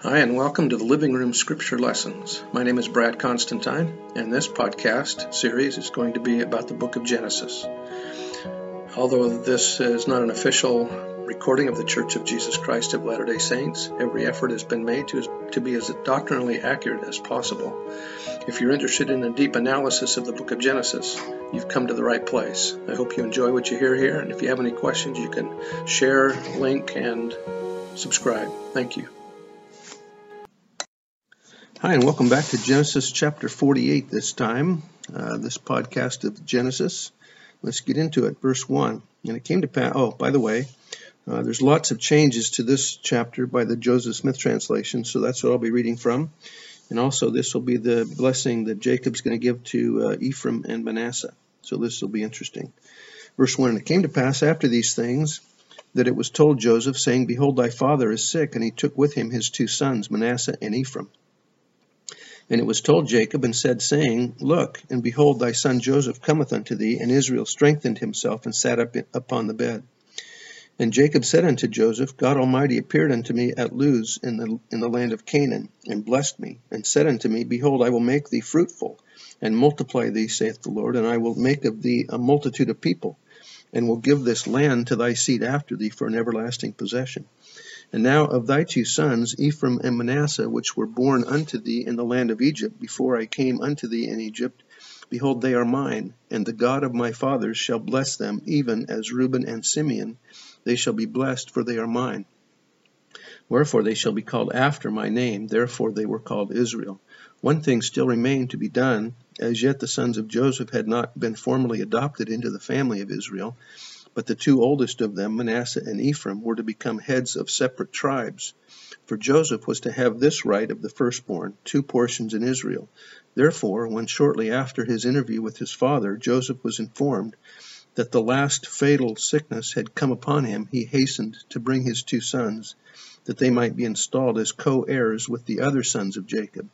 Hi, and welcome to the Living Room Scripture Lessons. My name is Brad Constantine, and this podcast series is going to be about the book of Genesis. Although this is not an official recording of the Church of Jesus Christ of Latter day Saints, every effort has been made to, to be as doctrinally accurate as possible. If you're interested in a deep analysis of the book of Genesis, you've come to the right place. I hope you enjoy what you hear here, and if you have any questions, you can share, link, and subscribe. Thank you. Hi, and welcome back to Genesis chapter 48 this time, uh, this podcast of Genesis. Let's get into it. Verse 1. And it came to pass, oh, by the way, uh, there's lots of changes to this chapter by the Joseph Smith translation, so that's what I'll be reading from. And also, this will be the blessing that Jacob's going to give to uh, Ephraim and Manasseh. So this will be interesting. Verse 1 And it came to pass after these things that it was told Joseph, saying, Behold, thy father is sick. And he took with him his two sons, Manasseh and Ephraim. And it was told Jacob and said, saying, Look, and behold, thy son Joseph cometh unto thee. And Israel strengthened himself and sat up upon the bed. And Jacob said unto Joseph, God Almighty appeared unto me at Luz in the, in the land of Canaan, and blessed me, and said unto me, Behold, I will make thee fruitful, and multiply thee, saith the Lord, and I will make of thee a multitude of people, and will give this land to thy seed after thee for an everlasting possession. And now of thy two sons, Ephraim and Manasseh, which were born unto thee in the land of Egypt, before I came unto thee in Egypt, behold, they are mine, and the God of my fathers shall bless them, even as Reuben and Simeon. They shall be blessed, for they are mine. Wherefore they shall be called after my name, therefore they were called Israel. One thing still remained to be done. As yet the sons of Joseph had not been formally adopted into the family of Israel, but the two oldest of them, Manasseh and Ephraim, were to become heads of separate tribes. For Joseph was to have this right of the firstborn, two portions in Israel. Therefore, when shortly after his interview with his father, Joseph was informed that the last fatal sickness had come upon him, he hastened to bring his two sons, that they might be installed as co heirs with the other sons of Jacob.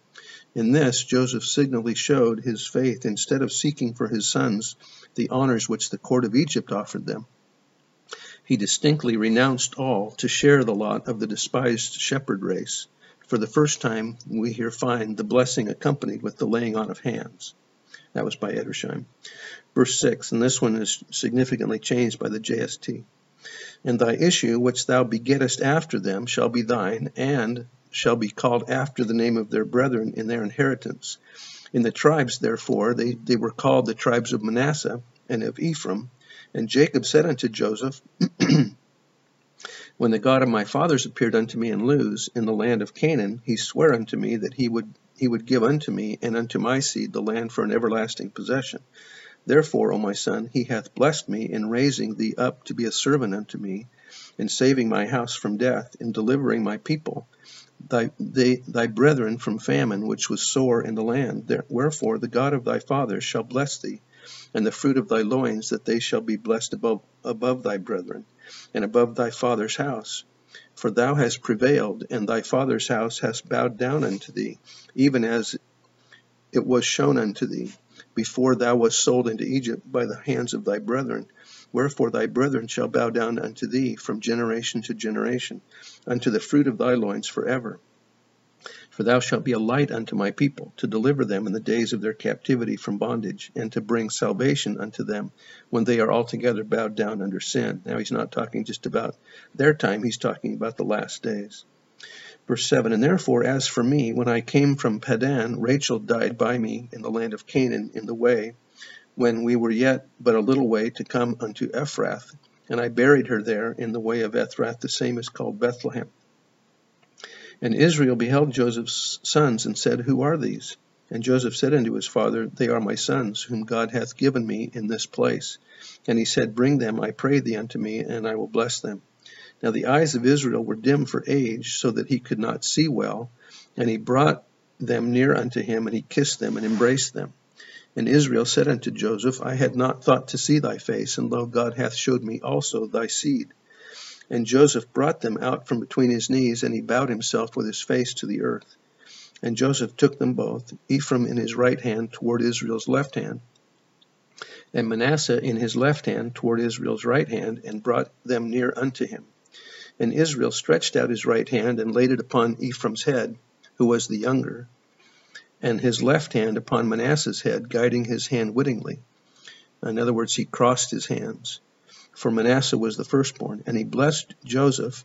In this, Joseph signally showed his faith instead of seeking for his sons the honors which the court of Egypt offered them. He distinctly renounced all to share the lot of the despised shepherd race. For the first time, we here find the blessing accompanied with the laying on of hands. That was by Edersheim. Verse 6, and this one is significantly changed by the JST. And thy issue, which thou begettest after them, shall be thine, and shall be called after the name of their brethren in their inheritance. In the tribes, therefore, they, they were called the tribes of Manasseh and of Ephraim. And Jacob said unto Joseph, When the God of my fathers appeared unto me in Luz, in the land of Canaan, he sware unto me that he would he would give unto me and unto my seed the land for an everlasting possession. Therefore, O my son, he hath blessed me in raising thee up to be a servant unto me, in saving my house from death, in delivering my people, thy, they, thy brethren from famine, which was sore in the land. Wherefore the God of thy fathers shall bless thee, and the fruit of thy loins, that they shall be blessed above, above thy brethren, and above thy father's house. For thou hast prevailed, and thy father's house has bowed down unto thee, even as it was shown unto thee, before thou wast sold into Egypt by the hands of thy brethren. Wherefore thy brethren shall bow down unto thee from generation to generation, unto the fruit of thy loins forever. For thou shalt be a light unto my people, to deliver them in the days of their captivity from bondage, and to bring salvation unto them when they are altogether bowed down under sin. Now he's not talking just about their time, he's talking about the last days. Verse 7 And therefore, as for me, when I came from Padan, Rachel died by me in the land of Canaan in the way, when we were yet but a little way to come unto Ephrath, and I buried her there in the way of Ephrath, the same is called Bethlehem. And Israel beheld Joseph's sons, and said, Who are these? And Joseph said unto his father, They are my sons, whom God hath given me in this place. And he said, Bring them, I pray thee, unto me, and I will bless them. Now the eyes of Israel were dim for age, so that he could not see well. And he brought them near unto him, and he kissed them, and embraced them. And Israel said unto Joseph, I had not thought to see thy face, and lo, God hath showed me also thy seed. And Joseph brought them out from between his knees, and he bowed himself with his face to the earth. And Joseph took them both, Ephraim in his right hand toward Israel's left hand, and Manasseh in his left hand toward Israel's right hand, and brought them near unto him. And Israel stretched out his right hand and laid it upon Ephraim's head, who was the younger, and his left hand upon Manasseh's head, guiding his hand wittingly. In other words, he crossed his hands. For Manasseh was the firstborn, and he blessed Joseph.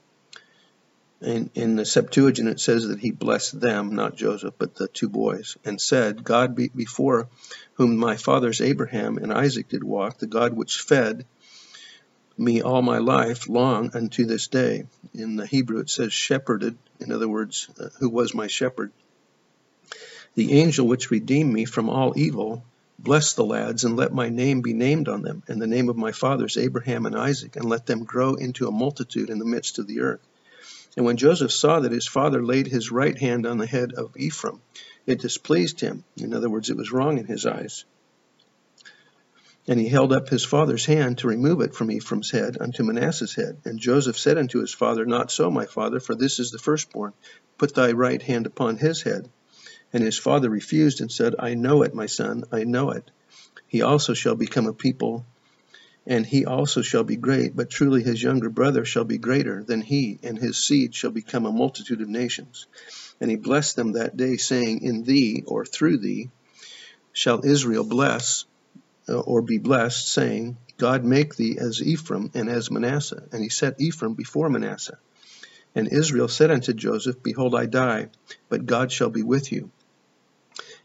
And in the Septuagint, it says that he blessed them, not Joseph, but the two boys, and said, God be before whom my fathers Abraham and Isaac did walk, the God which fed me all my life long unto this day. In the Hebrew, it says shepherded, in other words, uh, who was my shepherd. The angel which redeemed me from all evil, bless the lads, and let my name be named on them, and the name of my fathers Abraham and Isaac, and let them grow into a multitude in the midst of the earth. And when Joseph saw that his father laid his right hand on the head of Ephraim, it displeased him. In other words, it was wrong in his eyes. And he held up his father's hand to remove it from Ephraim's head unto Manasseh's head. And Joseph said unto his father, Not so, my father, for this is the firstborn. Put thy right hand upon his head. And his father refused and said, I know it, my son, I know it. He also shall become a people, and he also shall be great. But truly his younger brother shall be greater than he, and his seed shall become a multitude of nations. And he blessed them that day, saying, In thee, or through thee, shall Israel bless uh, or be blessed, saying, God make thee as Ephraim and as Manasseh. And he set Ephraim before Manasseh. And Israel said unto Joseph, Behold, I die, but God shall be with you,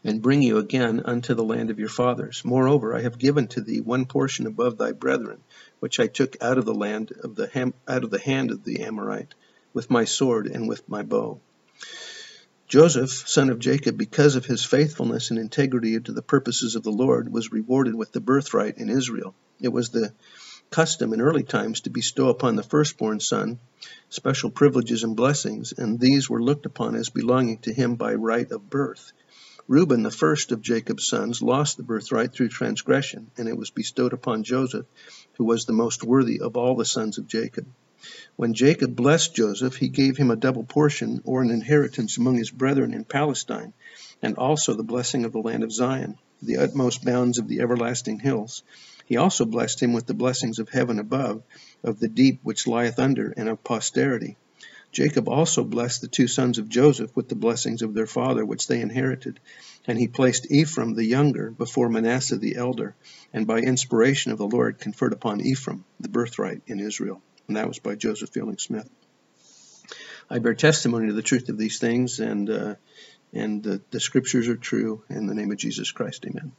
and bring you again unto the land of your fathers. Moreover, I have given to thee one portion above thy brethren, which I took out of the land of the Ham, out of the hand of the Amorite, with my sword and with my bow. Joseph, son of Jacob, because of his faithfulness and integrity to the purposes of the Lord, was rewarded with the birthright in Israel. It was the custom in early times to bestow upon the firstborn son special privileges and blessings, and these were looked upon as belonging to him by right of birth. Reuben, the first of Jacob's sons, lost the birthright through transgression, and it was bestowed upon Joseph, who was the most worthy of all the sons of Jacob. When Jacob blessed Joseph, he gave him a double portion or an inheritance among his brethren in Palestine, and also the blessing of the land of Zion, the utmost bounds of the everlasting hills. He also blessed him with the blessings of heaven above, of the deep which lieth under, and of posterity. Jacob also blessed the two sons of Joseph with the blessings of their father which they inherited. And he placed Ephraim the younger before Manasseh the elder, and by inspiration of the Lord conferred upon Ephraim the birthright in Israel and that was by Joseph Fielding Smith. I bear testimony to the truth of these things, and uh, and the, the scriptures are true. In the name of Jesus Christ, Amen.